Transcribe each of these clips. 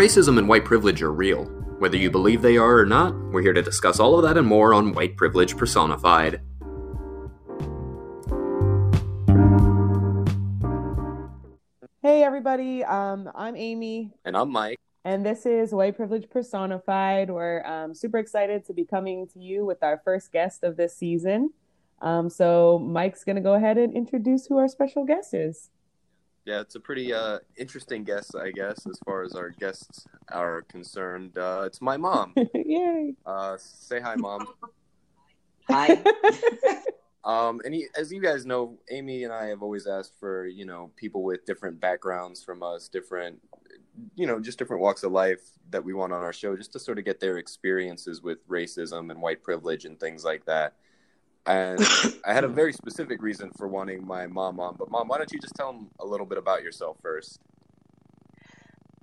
Racism and white privilege are real. Whether you believe they are or not, we're here to discuss all of that and more on White Privilege Personified. Hey, everybody. Um, I'm Amy. And I'm Mike. And this is White Privilege Personified. We're um, super excited to be coming to you with our first guest of this season. Um, so, Mike's going to go ahead and introduce who our special guest is. Yeah, it's a pretty uh, interesting guest, I guess, as far as our guests are concerned. Uh, it's my mom. Yay! Uh, say hi, mom. Hi. Um, and he, as you guys know, Amy and I have always asked for you know people with different backgrounds from us, different, you know, just different walks of life that we want on our show, just to sort of get their experiences with racism and white privilege and things like that. And I had a very specific reason for wanting my mom on. But mom, why don't you just tell them a little bit about yourself first?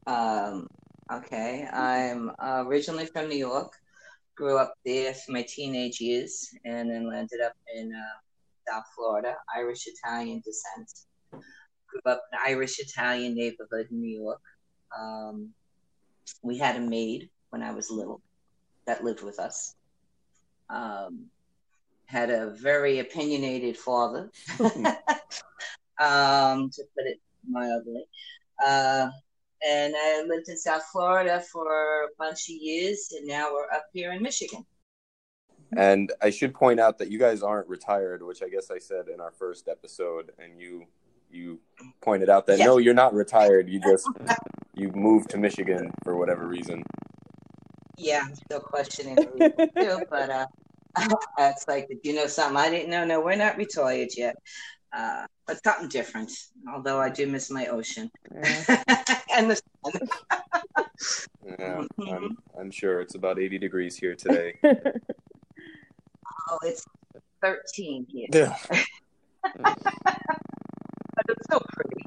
Um, okay, I'm uh, originally from New York. Grew up there for my teenage years, and then landed up in uh, South Florida, Irish Italian descent. Grew up in an Irish Italian neighborhood in New York. Um, we had a maid when I was little that lived with us. Um, had a very opinionated father, um, to put it mildly. Uh, and I lived in South Florida for a bunch of years, and now we're up here in Michigan. And I should point out that you guys aren't retired, which I guess I said in our first episode, and you you pointed out that Yes. no, you're not retired. You just you moved to Michigan for whatever reason. Yeah, I'm still questioning too, but uh, it's like, did you know something I didn't know? No, we're not retired yet. Uh, but something different. Although I do miss my ocean Yeah. and the sun. Yeah, I'm, I'm sure it's about 80 degrees here today. Oh, it's 13 here, Yeah. but it's so pretty.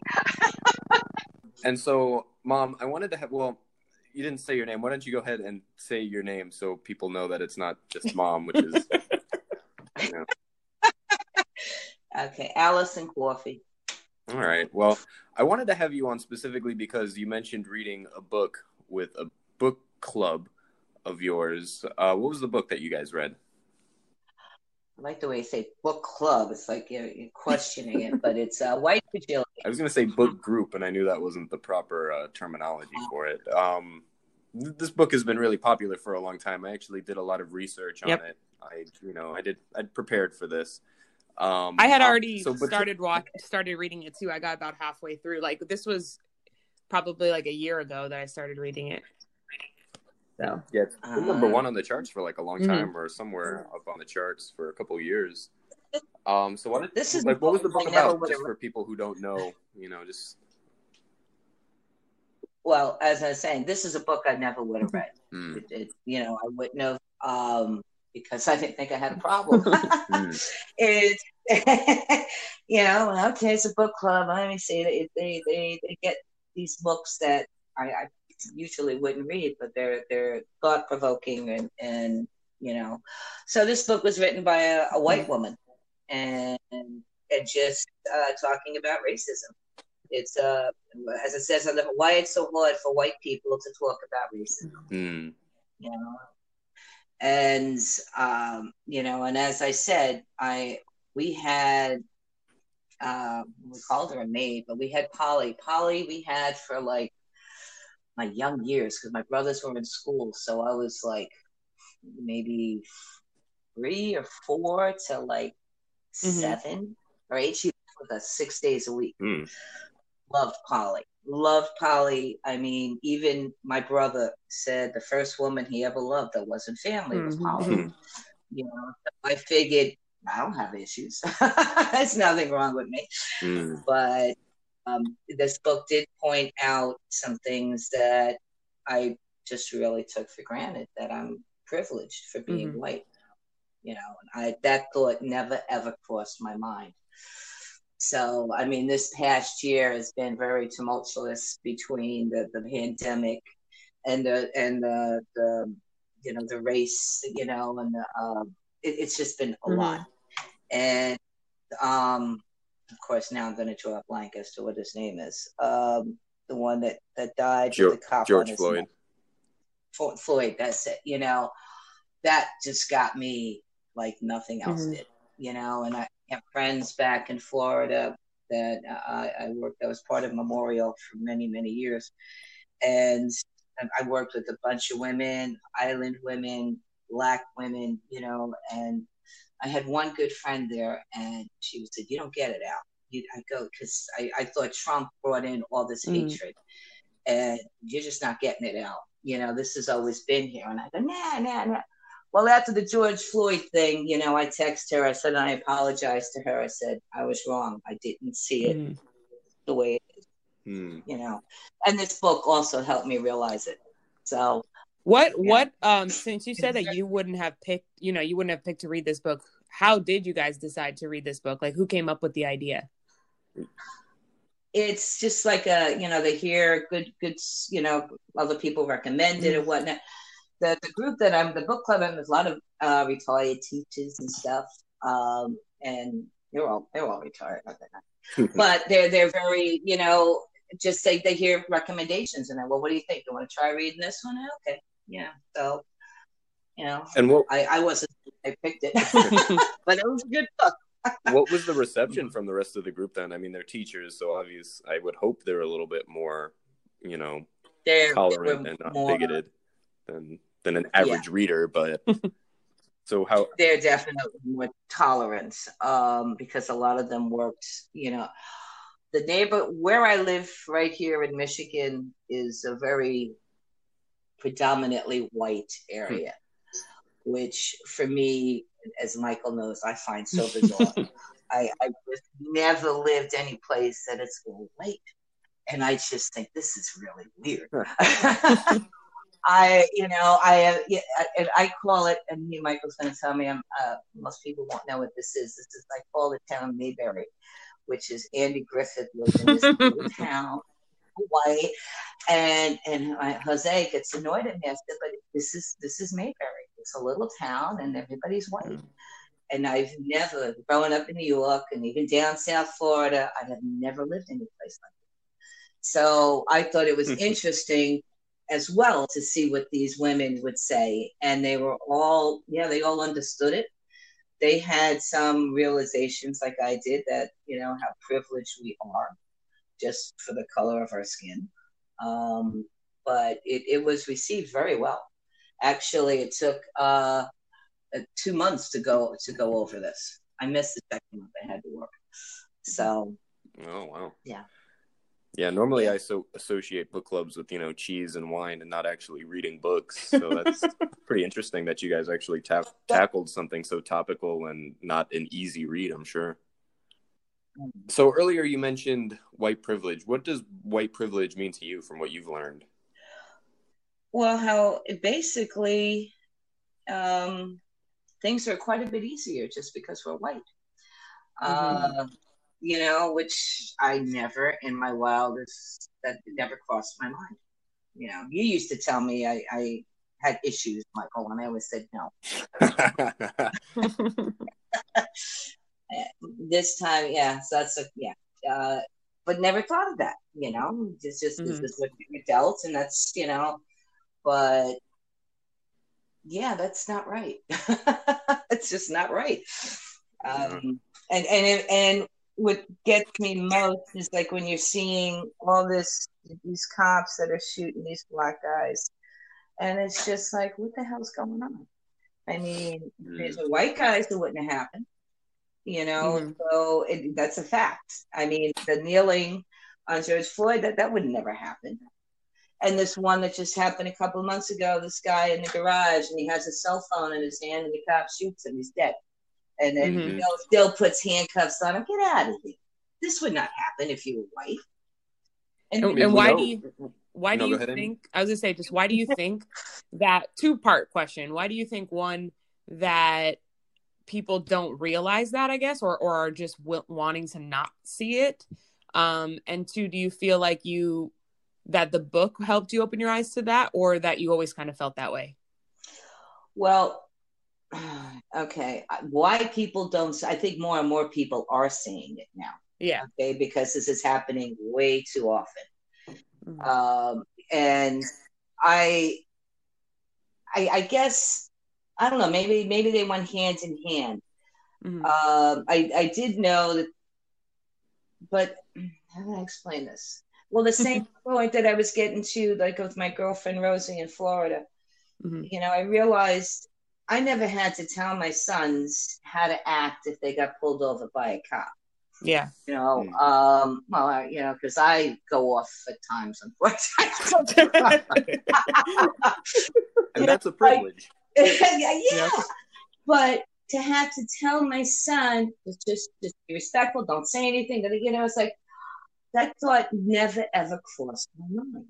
And so, Mom, I wanted to have, well, you didn't say your name. Why don't you go ahead and say your name so people know that it's not just Mom, which is, you know. Okay, Allison Coffee. All right. Well, I wanted to have you on specifically because you mentioned reading a book with a book club of yours. Uh, what was the book that you guys read? I like the way you say book club. It's like you're, you're questioning it, but it's uh, White Fragility. I was going to say book group, and I knew that wasn't the proper uh, terminology for it. Um, th- this book has been really popular for a long time. I actually did a lot of research on Yep. it. I, you know, I did. I prepared for this. Um, I had uh, already so, but- started walk started reading it too. I got about halfway through. Like this was probably like a year ago that I started reading it. So Yeah, it's been number Uh, one on the charts for like a long Mhm. time, or somewhere up on the charts for a couple of years. Um, so what? This is like, what was the book about? would've Just for people who don't know, you know, just Well, as I was saying, this is a book I never would have read. mm, It, it, you know, I wouldn't have um, because I didn't think I had a problem. mm, it's you know, okay, it's a book club. Let me see. They they they, they get these books that I, I usually wouldn't read, but they're they're thought provoking and and you know. So this book was written by a, a white woman, and and just uh, talking about racism. It's uh, as it says on the why it's so hard for white people to talk about racism. Mm, you know? And um you know and as i said i we had um we called her a maid but we had polly. Polly we had for like my young years because my brothers were in school so i was like maybe three or four to like Mhm. seven or eight she was with us six days a week mm. loved Polly. Loved Polly. I mean, even my brother said the first woman he ever loved that wasn't family was Mhm. Polly. Mhm. You know, I figured I don't have issues. There's nothing wrong with me. Mm. But um, this book did point out some things that I just really took for granted that I'm privileged for being Mhm. white. You know, and I that thought never ever crossed my mind. So, I mean, this past year has been very tumultuous between the, the pandemic and the and the, the you know the race, you know, and the, um, it, it's just been a Mhm. lot. And um, of course, now I'm going to draw a blank as to what his name is. Um, the one that that died. Jo- with the cop George on Floyd. neck. Floyd, that's it. You know, that just got me like nothing else Mhm. did. You know, and I have friends back in Florida that I, I worked. I was part of Memorial for many many years, and I worked with a bunch of women, island women, black women. You know, and I had one good friend there, and she said, "You don't get it out." You, I go because I, I thought Trump brought in all this Mm. hatred, and you're just not getting it out. You know, this has always been here. And I go, nah, nah, nah. Well, after the George Floyd thing, you know, I text her. I said, I apologized to her. I said, I was wrong. I didn't see it Mhm. the way it is, Hmm. you know. And this book also helped me realize it. So, What Yeah. what um since you said that you wouldn't have picked, you know, you wouldn't have picked to read this book, how did you guys decide to read this book? Like who came up with the idea? it's just like a you know they hear good good you know other people recommend it or whatnot the, the group that i'm the book club i'm there's a lot of uh retired teachers and stuff um and they're all they're all retired not that not. but they're they're very you know just say they hear recommendations and then well what do you think you want to try reading this one okay yeah so you know And what i i wasn't i picked it but it was a good book what was the reception from the rest of the group then? I mean, they're teachers, so obvious. I would hope they're a little bit more, you know, they're tolerant they and not more- bigoted than than an average reader. But so how? they're definitely more tolerant um, because a lot of them worked, you know, the neighbor where I live right here in Michigan is a very predominantly white area, which for me, as Michael knows, I find so bizarre. I, I just never lived any place that it's all white. And I just think this is really weird. I, you know, I, yeah, and I call it, and you, Michael's going to tell me, I'm, uh, most people won't know what this is. This is, I call the town Mayberry, which is Andy Griffith lived in this little town, white, and and Jose gets annoyed at me. I said, but this is this is Mayberry. It's a little town, and everybody's white. Mm. And I've never, growing up in New York and even down South Florida, I have never lived any place like that. So I thought it was hmm. interesting as well to see what these women would say. And they were all, yeah, they all understood it. They had some realizations, like I did, that, you know, how privileged we are just for the color of our skin. Um, but it, it was received very well. Actually, it took uh, uh, two months to go to go over this. I missed the second month; I had to work. So Oh wow. Yeah. Yeah. Normally, I so associate book clubs with you know cheese and wine and not actually reading books. So that's pretty interesting that you guys actually ta- tackled something so topical and not an easy read. I'm sure. So earlier you mentioned white privilege. What does white privilege mean to you from what you've learned? Well, how basically um, things are quite a bit easier just because we're white. Uh, you know, which I never in my wildest that never crossed my mind. You know, you used to tell me I, I had issues, Michael, and I always said no. this time, yeah, so that's a yeah. Uh, but never thought of that, you know. It's just this Mhm. is what you're adults, and that's you know, but yeah, that's not right. it's just not right. Um, and and and what gets me most is like when you're seeing all this these cops that are shooting these black guys, and it's just like, what the hell's going on? I mean, there's a white guys that wouldn't have happened, you know. Mhm. So it, that's a fact. I mean, the kneeling on George Floyd that that would never happen. And this one that just happened a couple of months ago, this guy in the garage and he has a cell phone in his hand and the cop shoots him, he's dead. And then Mhm. you know, still puts handcuffs on him. Get out of here. This would not happen if you were white. And, And, and why know- do you why No, do go you ahead, Amy. think I was gonna say just why do you think that two part question? Why do you think one that people don't realize that I guess or or are just w- wanting to not see it? Um, and two, do you feel like you that the book helped you open your eyes to that, or that you always kind of felt that way? Well, okay. Why people don't, I think more and more people are seeing it now, Yeah. okay, because this is happening way too often. mm-hmm. um, and I, I, I guess I don't know. Maybe maybe they went hand in hand. Mm-hmm. Um, I I did know that, but how do I explain this? Well, the same point that I was getting to, like with my girlfriend Rosie in Florida, mm-hmm. you know, I realized I never had to tell my sons how to act if they got pulled over by a cop. Yeah. You know, mm. um, well, I, you know, because I go off at times, unfortunately. and that's a privilege. yeah, yeah. yeah. But to have to tell my son, just, just be respectful, don't say anything. You know, it's like, that thought never ever crossed my mind.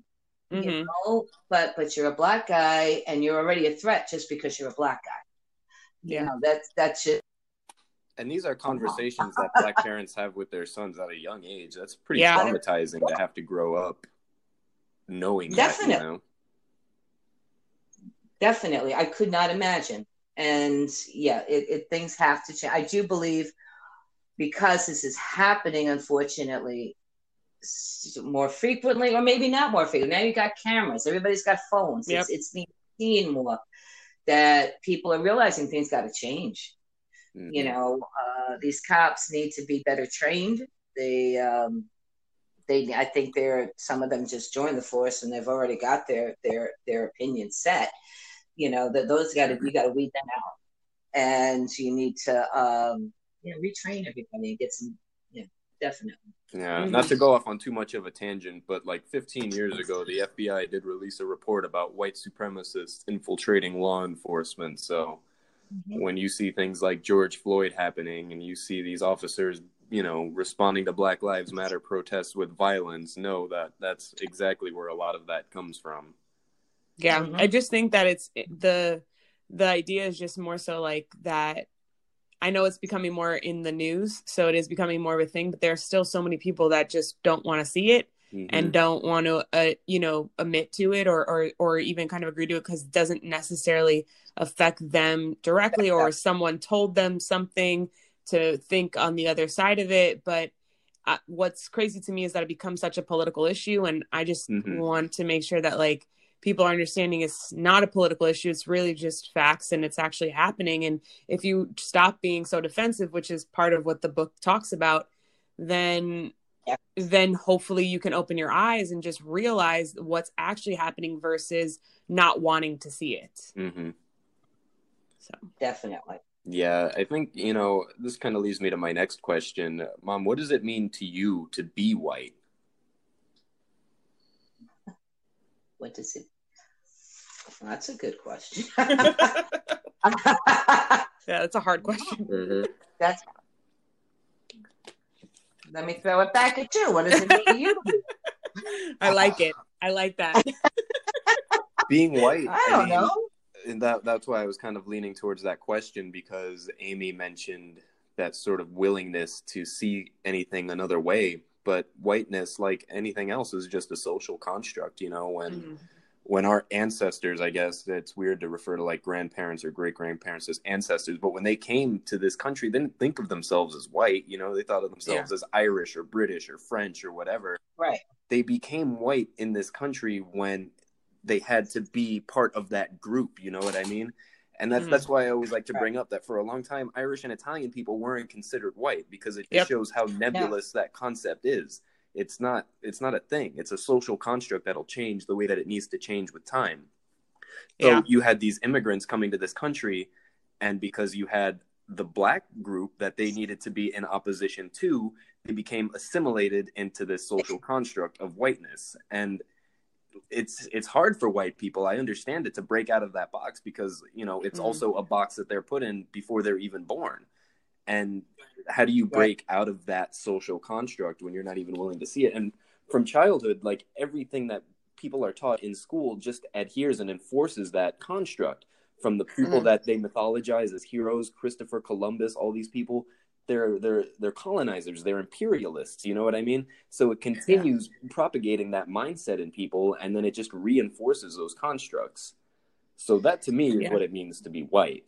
Mm-hmm. You know, but but you're a black guy and you're already a threat just because you're a black guy. Yeah, you know, that's that's just. And these are conversations that black parents have with their sons at a young age. That's pretty yeah. traumatizing to have to grow up knowing Definitely. that. You know? Definitely, I could not imagine. And yeah, it, it things have to change. I do believe because this is happening, unfortunately, more frequently, or maybe not more frequently. Now you got cameras. Everybody's got phones. Yep. It's, it's seen more that people are realizing things got to change. Mm-hmm. You know, uh, these cops need to be better trained. They, um, they, I think they're some of them just joined the force and they've already got their their their opinion set. You know that those got to you got to weed them out, and you need to um, you know retrain everybody and get some definitely. Yeah, mm-hmm. not to go off on too much of a tangent, but like 15 years ago, the FBI did release a report about white supremacists infiltrating law enforcement. So mm-hmm. when you see things like George Floyd happening and you see these officers, you know, responding to Black Lives Matter protests with violence, know that that's exactly where a lot of that comes from. Yeah, mm-hmm. I just think that it's the the idea is just more so like that I know it's becoming more in the news, so it is becoming more of a thing, but there are still so many people that just don't want to see it mm-hmm. and don't want to, uh, you know, admit to it or, or, or even kind of agree to it because it doesn't necessarily affect them directly or someone told them something to think on the other side of it. But uh, what's crazy to me is that it becomes such a political issue. And I just mm-hmm. want to make sure that, like, people are understanding it's not a political issue it's really just facts and it's actually happening and if you stop being so defensive which is part of what the book talks about then yeah. then hopefully you can open your eyes and just realize what's actually happening versus not wanting to see it mm-hmm. so definitely yeah i think you know this kind of leads me to my next question mom what does it mean to you to be white what does it? That's a good question. yeah, that's a hard question. Mm-hmm. That's. Let me throw it back at you. What does it mean to you? I like it. I like that. Being white. I don't I mean, know. And that that's why I was kind of leaning towards that question because Amy mentioned that sort of willingness to see anything another way but whiteness like anything else is just a social construct you know when mm-hmm. When our ancestors i guess it's weird to refer to like grandparents or great grandparents as ancestors but when they came to this country they didn't think of themselves as white you know they thought of themselves yeah. as irish or british or french or whatever right they became white in this country when they had to be part of that group you know what i mean and that's mm-hmm. that's why I always like to bring up that for a long time Irish and Italian people weren't considered white because it yep. shows how nebulous that concept is. It's not it's not a thing. It's a social construct that'll change the way that it needs to change with time. So yeah. you had these immigrants coming to this country and because you had the black group that they needed to be in opposition to, they became assimilated into this social construct of whiteness. And it's it's hard for white people i understand it to break out of that box because you know it's mm. also a box that they're put in before they're even born and how do you break right. out of that social construct when you're not even willing to see it and from childhood like everything that people are taught in school just adheres and enforces that construct from the people mm. that they mythologize as heroes christopher columbus all these people they're they're they're colonizers they're imperialists you know what i mean so it continues yeah. propagating that mindset in people and then it just reinforces those constructs so that to me is yeah. what it means to be white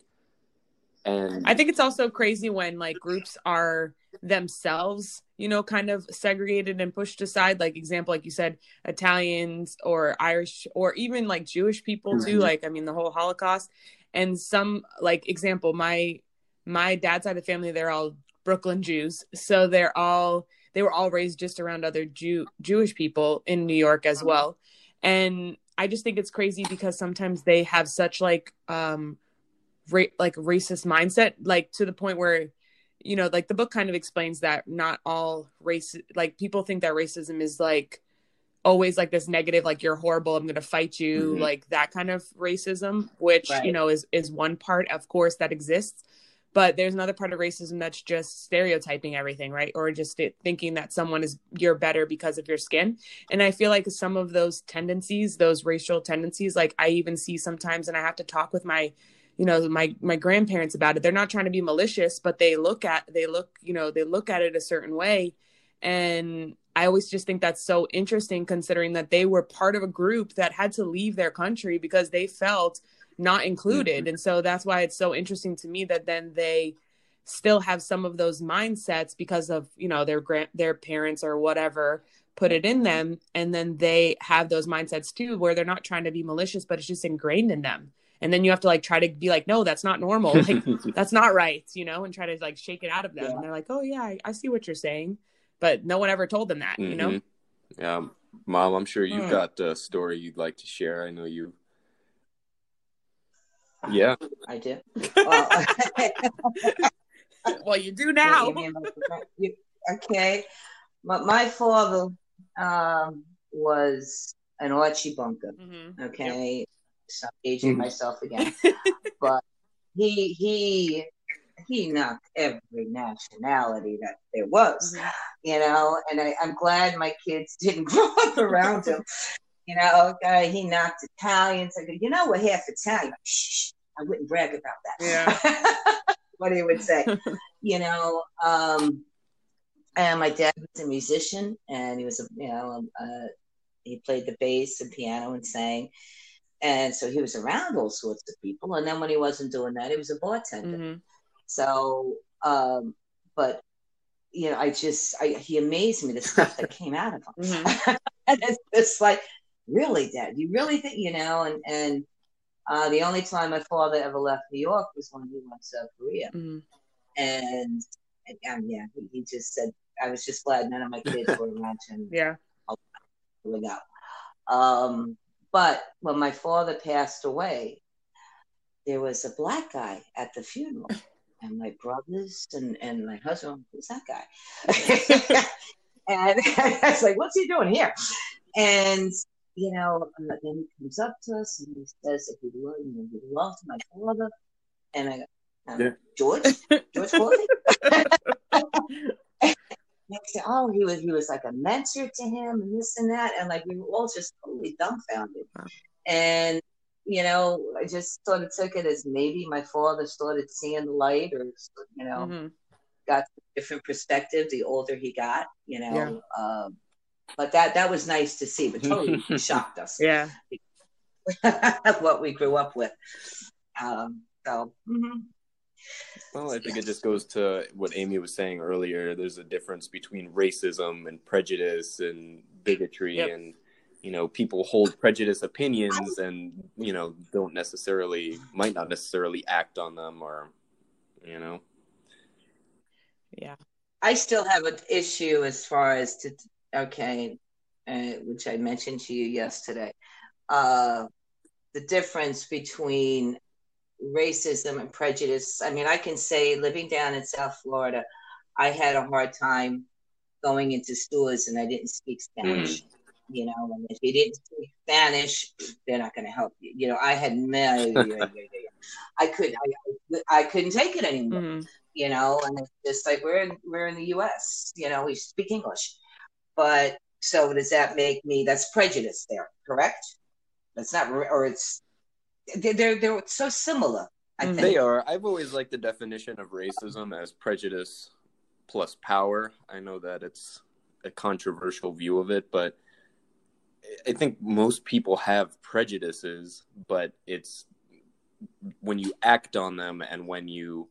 And I think it's also crazy when like groups are themselves, you know, kind of segregated and pushed aside. Like example, like you said, Italians or Irish or even like Jewish people too. Mhm. Like I mean, the whole Holocaust and some like example, my my dad's side of the family, they're all Brooklyn Jews, so they're all they were all raised just around other Jew Jewish people in New York as well, and I just think it's crazy because sometimes they have such like um ra- like racist mindset like to the point where you know like the book kind of explains that not all race like people think that racism is like always like this negative like you're horrible i'm going to fight you Mhm. like that kind of racism which you know is is one part of course that exists. But there's another part of racism that's just stereotyping everything right? Or just it, thinking that someone is you're better because of your skin. And i feel like some of those tendencies those racial tendencies like i even see sometimes and i have to talk with my you know my my grandparents about it. They're not trying to be malicious but they look at they look you know they look at it a certain way. And i always just think that's so interesting considering that they were part of a group that had to leave their country because they felt not included. Mm-hmm. And so that's why it's so interesting to me that then they still have some of those mindsets because of you know their grand their parents or whatever put it in them. And then they have those mindsets too where they're not trying to be malicious but it's just ingrained in them and then you have to like try to be like no that's not normal like that's not right you know and try to like shake it out of them Yeah. and they're like oh yeah I, I see what you're saying but no one ever told them that you know Mhm. Yeah, mom, I'm sure you've Hmm. got a story you'd like to share. I know you. Yeah. I do. Well, well you do now You mean like- you- okay. My, my father um, was an Archie Bunker. Mhm. Okay, so I'm aging Mhm. myself again, but he he he knocked every nationality that there was, Mhm. you know. And I, I'm glad my kids didn't grow up around him. You know, guy he knocked Italians. I go, you know, we're half Italian. Shh, I wouldn't brag about that. Yeah. what he would say, you know. Um, and my dad was a musician, and he was a you know uh, he played the bass and piano and sang, and so he was around all sorts of people. And then when he wasn't doing that, he was a bartender. Mhm. So, um, but you know, I just I, he amazed me the stuff that came out of him, Mhm. and it's just like, really, Dad, you really think you know? And and uh, the only time my father ever left New York was when he went to South Korea, Mhm. and and, and yeah, he, he just said, I was just glad none of my kids were around him yeah up. Um, but when my father passed away, there was a black guy at the funeral. And my brothers and, and my husband, who's that guy? and I was like, what's he doing here? And, you know, then he comes up to us and he says that he loved, you know, he loved my father. And I go, um, Yeah. George? George Coffey? I oh, he was he was like a mentor to him and this and that, and like we were all just totally dumbfounded. Wow. And you know, I just sort of took it as maybe my father started seeing the light, or you know, Mhm. got a different perspective the older he got. You know, um, but that that was nice to see, but totally shocked us yeah what we grew up with. Um, so. mhm. Well, I think it just goes to what Amy was saying earlier. There's a difference between racism and prejudice and bigotry, Yep. and you know, people hold prejudice opinions and you know don't necessarily might not necessarily act on them, or you know. yeah I still have an issue as far as to okay, uh, which I mentioned to you yesterday. Uh, the difference between racism and prejudice. I mean, I can say living down in South Florida, I had a hard time going into stores and I didn't speak Spanish. You know, and if you didn't speak Spanish, they're not going to help you. You know, I had I couldn't, I, I couldn't take it anymore Mhm. you know, and it's just like we're in we're in the U.S. You know, we speak English, but so does that make me? That's prejudice there, correct? That's not, or it's they're they're, they're so similar. I Mhm. think. They are. I've always liked the definition of racism as prejudice plus power. I know that it's a controversial view of it, but I think most people have prejudices, but it's when you act on them and when you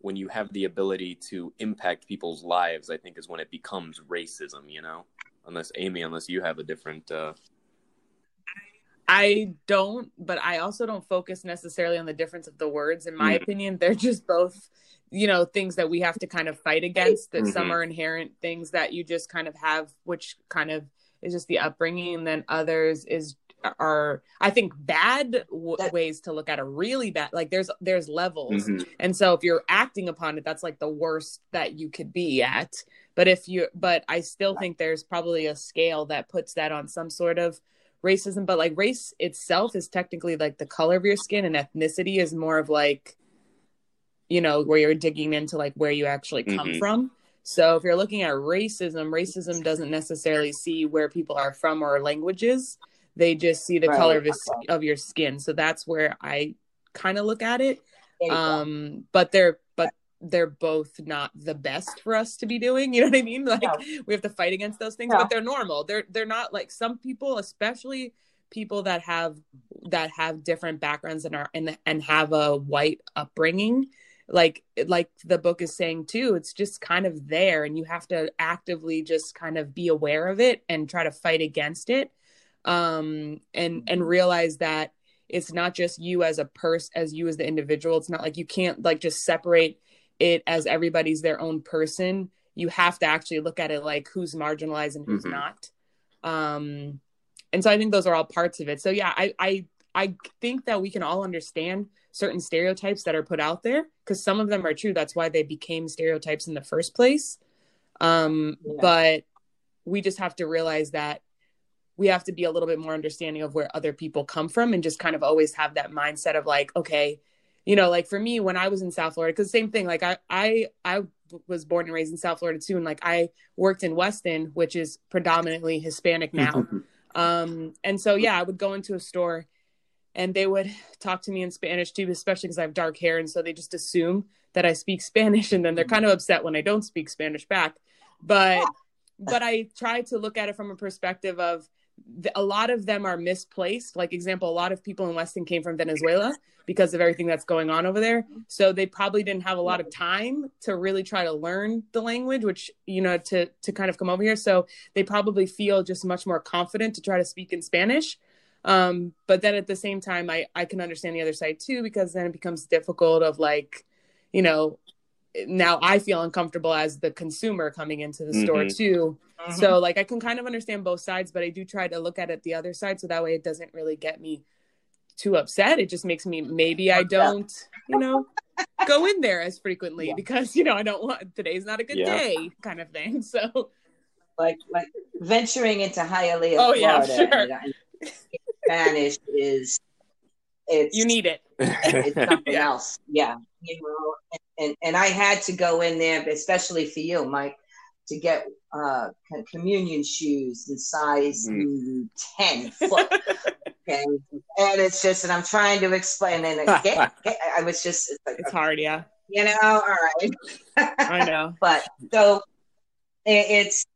when you have the ability to impact people's lives, I think is when it becomes racism, you know? Unless Amy, unless you have a different uh I don't, but I also don't focus necessarily on the difference of the words. In my mm. opinion, they're just both, you know, things that we have to kind of fight against. That mm-hmm. some are inherent things that you just kind of have, which kind of is just the upbringing, and then others is are I think bad w- ways to look at a really bad. Like there's there's levels, mm-hmm. and so if you're acting upon it, that's like the worst that you could be at. But if you, but I still think there's probably a scale that puts that on some sort of racism, but like race itself is technically like the color of your skin, and ethnicity is more of like, you know, where you're digging into like where you actually come mm-hmm. from. So if you're looking at racism, racism doesn't necessarily see where people are from or languages. They just see the right. color of, his, of your skin. So that's where I kind of look at it. Um, but they're but they're both not the best for us to be doing. You know what I mean? Like yeah. we have to fight against those things, yeah. but they're normal. They're they're not like some people, especially people that have that have different backgrounds and are and and have a white upbringing. Like like the book is saying too, it's just kind of there, and you have to actively just kind of be aware of it and try to fight against it, um, and and realize that it's not just you as a person as you as the individual it's not like you can't like just separate it as everybody's their own person you have to actually look at it like who's marginalized and who's mm-hmm. not um and so i think those are all parts of it so yeah i i i think that we can all understand certain stereotypes that are put out there because some of them are true that's why they became stereotypes in the first place um yeah. but we just have to realize that we have to be a little bit more understanding of where other people come from and just kind of always have that mindset of like okay you know, like for me when I was in South Florida, because same thing, like I I I was born and raised in South Florida too, and like I worked in Weston, which is predominantly Hispanic now. um, and so yeah, I would go into a store and they would talk to me in Spanish too, especially because I have dark hair, and so they just assume that I speak Spanish, and then they're kind of upset when I don't speak Spanish back. But but I try to look at it from a perspective of a lot of them are misplaced. Like example, a lot of people in Weston came from Venezuela because of everything that's going on over there. So they probably didn't have a lot of time to really try to learn the language, which you know to to kind of come over here. So they probably feel just much more confident to try to speak in Spanish. Um, but then at the same time, I I can understand the other side too because then it becomes difficult of like, you know, now I feel uncomfortable as the consumer coming into the mm-hmm. store too. Mm-hmm. So like I can kind of understand both sides, but I do try to look at it the other side so that way it doesn't really get me too upset. It just makes me maybe I don't, you know, go in there as frequently yeah. because you know I don't want today's not a good yeah. day kind of thing. So like like venturing into Hialeah, oh Florida, yeah, sure. Spanish is it's you need it. It's something yeah. else. Yeah, you know, and and I had to go in there, especially for you, Mike, to get uh, communion shoes in size mm. ten foot. okay, and it's just, and I'm trying to explain, and get, get, I was just, it's, like, it's hard, yeah. You know, all right. I know, but so it, it's.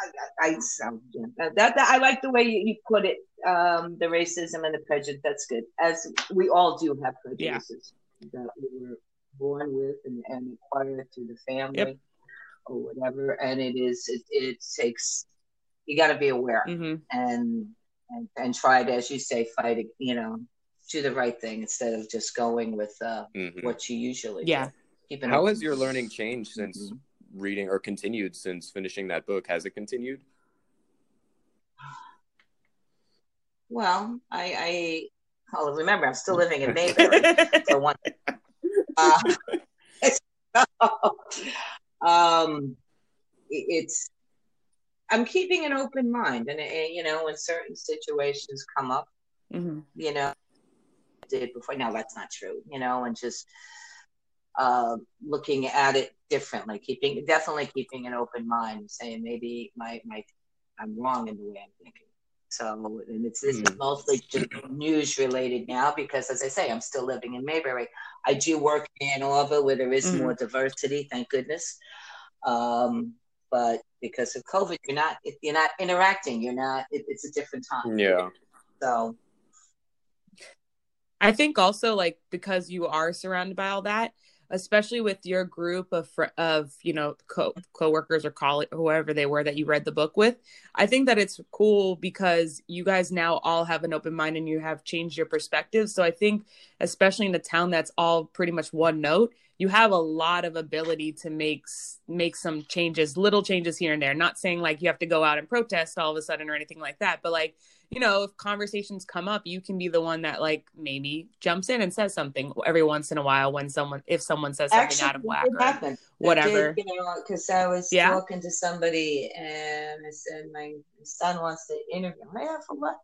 I, I, so, yeah, that, that, I like the way you, you put it. Um, the racism and the prejudice. That's good. As we all do have prejudices yeah. that we were born with and, and acquired through the family yep. or whatever. And it is, it, it takes, you got to be aware mm-hmm. and, and, and try to, as you say, fight, it, you know, do the right thing instead of just going with uh, mm-hmm. what you usually yeah. do. How has your learning changed since mm-hmm. Reading or continued since finishing that book? Has it continued? Well, I, I oh, remember, I'm still living in Mayberry. so one, uh, um, it's I'm keeping an open mind, and, and, you know, when certain situations come up, mm-hmm. you know, did before. Now that's not true, you know, and just uh, looking at it differently, keeping definitely keeping an open mind, saying maybe my my I'm wrong in the way I'm thinking. So, and it's this mm. is mostly just news related now because, as I say, I'm still living in Mayberry. I do work in Ann Arbor where there is mm. more diversity, thank goodness. Um, but because of COVID, you're not you're not interacting. You're not. It, it's a different time. Yeah. So, I think also like because you are surrounded by all that, especially with your group of of you know co coworkers or colleagues whoever they were that you read the book with. I think that it's cool because you guys now all have an open mind and you have changed your perspective. So I think, especially in a town that's all pretty much one note, you have a lot of ability to make make some changes, little changes here and there. Not saying like you have to go out and protest all of a sudden or anything like that, but like you know, if conversations come up, you can be the one that like maybe jumps in and says something every once in a while when someone if someone says something Actually, out of whack or happened. whatever. Did, you know, because I was Yeah. talking to somebody and I said my son wants to interview. me. For what?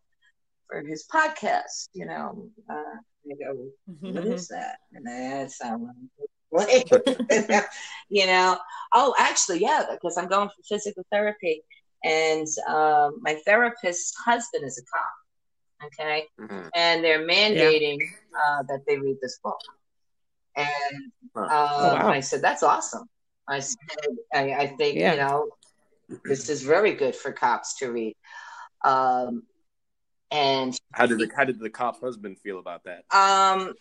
For his podcast. You know, uh, I go, what is that? And I had someone. you know, oh, actually, yeah, because I'm going for physical therapy, and um, my therapist's husband is a cop. Okay, Mhm. and they're mandating uh, that they read this book. And um, Oh, wow. I said, "That's awesome." I said, "I, I think Yeah. you know this is very good for cops to read." Um, and How did the how did the cop husband feel about that? um,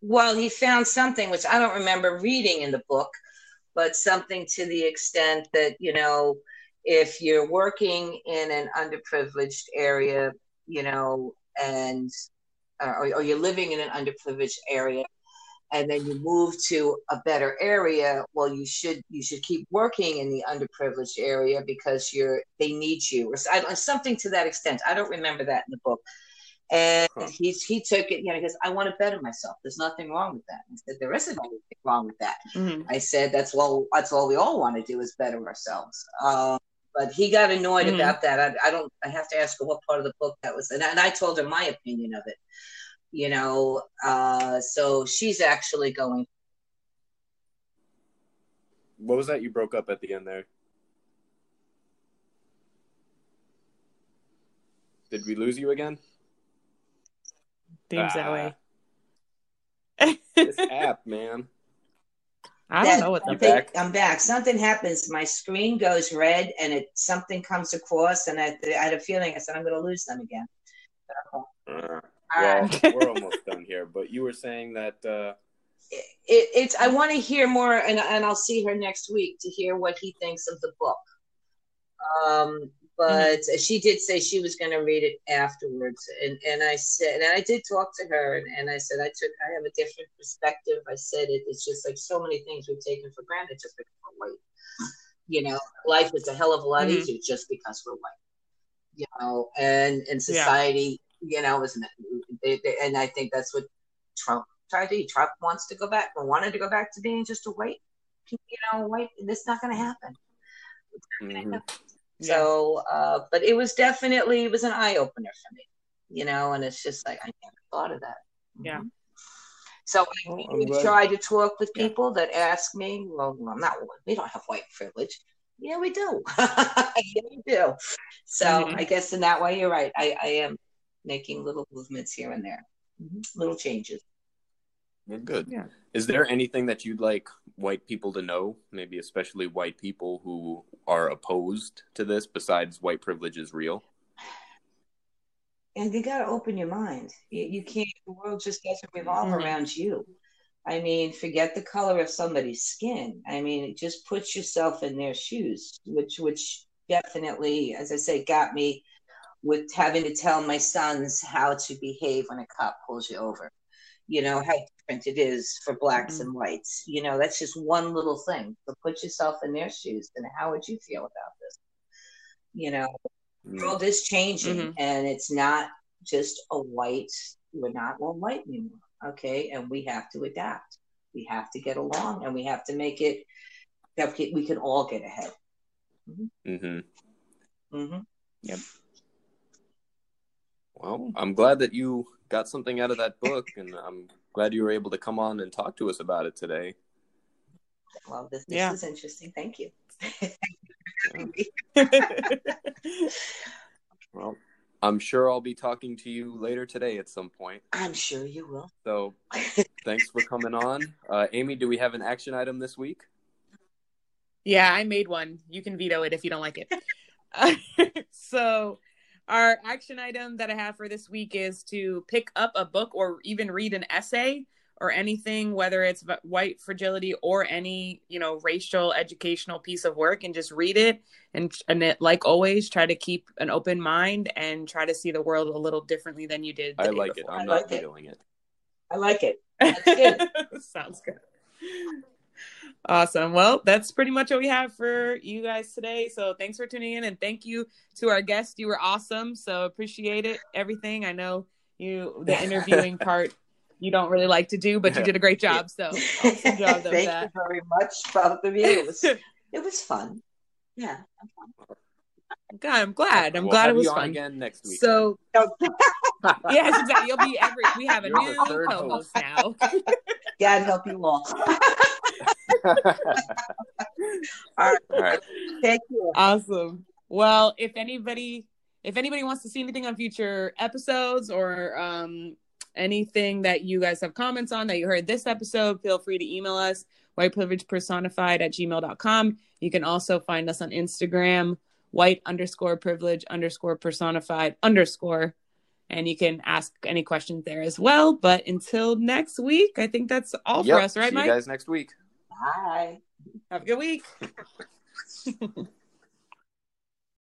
well, he found something which I don't remember reading in the book, but something to the extent that, you know, if you're working in an underprivileged area, you know, and uh, or, or you're living in an underprivileged area and then you move to a better area well you should you should keep working in the underprivileged area because you're they need you or something to that extent. I don't remember that in the book and Huh. he's he took it, you know, because I want to better myself. There's nothing wrong with that. I said there isn't anything wrong with that. Mhm. I said that's well, that's all we all want to do is better ourselves. Um, but he got annoyed Mhm. about that. I, I don't. I have to ask her what part of the book that was, and, and I told her my opinion of it. You know, uh, so she's actually going. What was that you broke up at the end there? Did we lose you again? Seems that Ah. way. This app, man. I don't know what You up. something- back? I'm back. Something happens. My screen goes red, and it something comes across, and I, I had a feeling. I said I'm going to lose them again. Uh, well, we're almost done here, but you were saying that uh, it, it's I want to hear more, and and I'll see her next week to hear what he thinks of the book. Um, but she did say she was going to read it afterwards, and and I said, and I did talk to her, and, and I said I took I have a different perspective. I said it, it's just like so many things we've taken for granted just because we're white. You know, life is a hell of a lot Mhm. easier just because we're white. You know, and and society, you know, isn't it? They, and I think that's what Trump tried to do. Trump wants to go back or wanted to go back to being just a white, you know, white. This is not going to happen. Mhm. So, uh, but it was definitely it was an eye opener for me, you know, and it's just like I never thought of that. Yeah. Mhm. So Well, I I'm try to talk with Yeah. people that ask me, well, well, not we don't have white privilege. Yeah, we do. yeah, we do. So Mhm. I guess in that way, you're right. I, I am making little movements here and there, Mhm. little changes. Well, good. Yeah. Is there anything that you'd like white people to know, maybe especially white people who are opposed to this, besides white privilege is real? and you got to open your mind. You, you can't. The world just doesn't revolve Mhm. around you. I mean, forget the color of somebody's skin. I mean, it just puts yourself in their shoes, which which definitely, as I say, got me with having to tell my sons how to behave when a cop pulls you over. You know how different it is for blacks Mhm. and whites. You know that's just one little thing. So put yourself in their shoes, and how would you feel about this? You know, Mm. world is changing Mhm. and it's not just a white we're not all white anymore okay and we have to adapt we have to get along and we have to make it that we can all get ahead mm-hmm. hmm Well, I'm glad that you got something out of that book, and I'm glad you were able to come on and talk to us about it today. well this, this Yeah. is interesting thank you Well, I'm sure I'll be talking to you later today at some point. i'm sure you will So thanks for coming on. Uh, Amy, do we have an action item this week? Yeah, I made one. You can veto it if you don't like it. so, our action item that I have for this week is to pick up a book or even read an essay or anything, whether it's white fragility or any, you know, racial educational piece of work and just read it and and it, like always try to keep an open mind and try to see the world a little differently than you did. I like before. it. I'm I not like doing it. I like it. That's good. Sounds good. Awesome. Well, that's pretty much what we have for you guys today. So thanks for tuning in and thank you to our guest. You were awesome. So appreciate it. Everything. I know you the interviewing part you don't really like to do, but you did a great job. So awesome job Thank that. you very much, both of you. It was it was fun. Yeah. God, I'm glad. I'm we'll glad it was fun. Again next week. So, yes, exactly. You'll be every. We have a You're new co-host now. God help you all. all, right. all right. Thank you. Awesome. Well, if anybody, if anybody wants to see anything on future episodes or um, anything that you guys have comments on that you heard this episode, feel free to email us white privilege personified at gmail.com. You can also find us on Instagram, white underscore privilege underscore personified underscore. And you can ask any questions there as well. But until next week, I think that's all yep. for us, right, See Mike? you guys next week. Bye. Have a good week.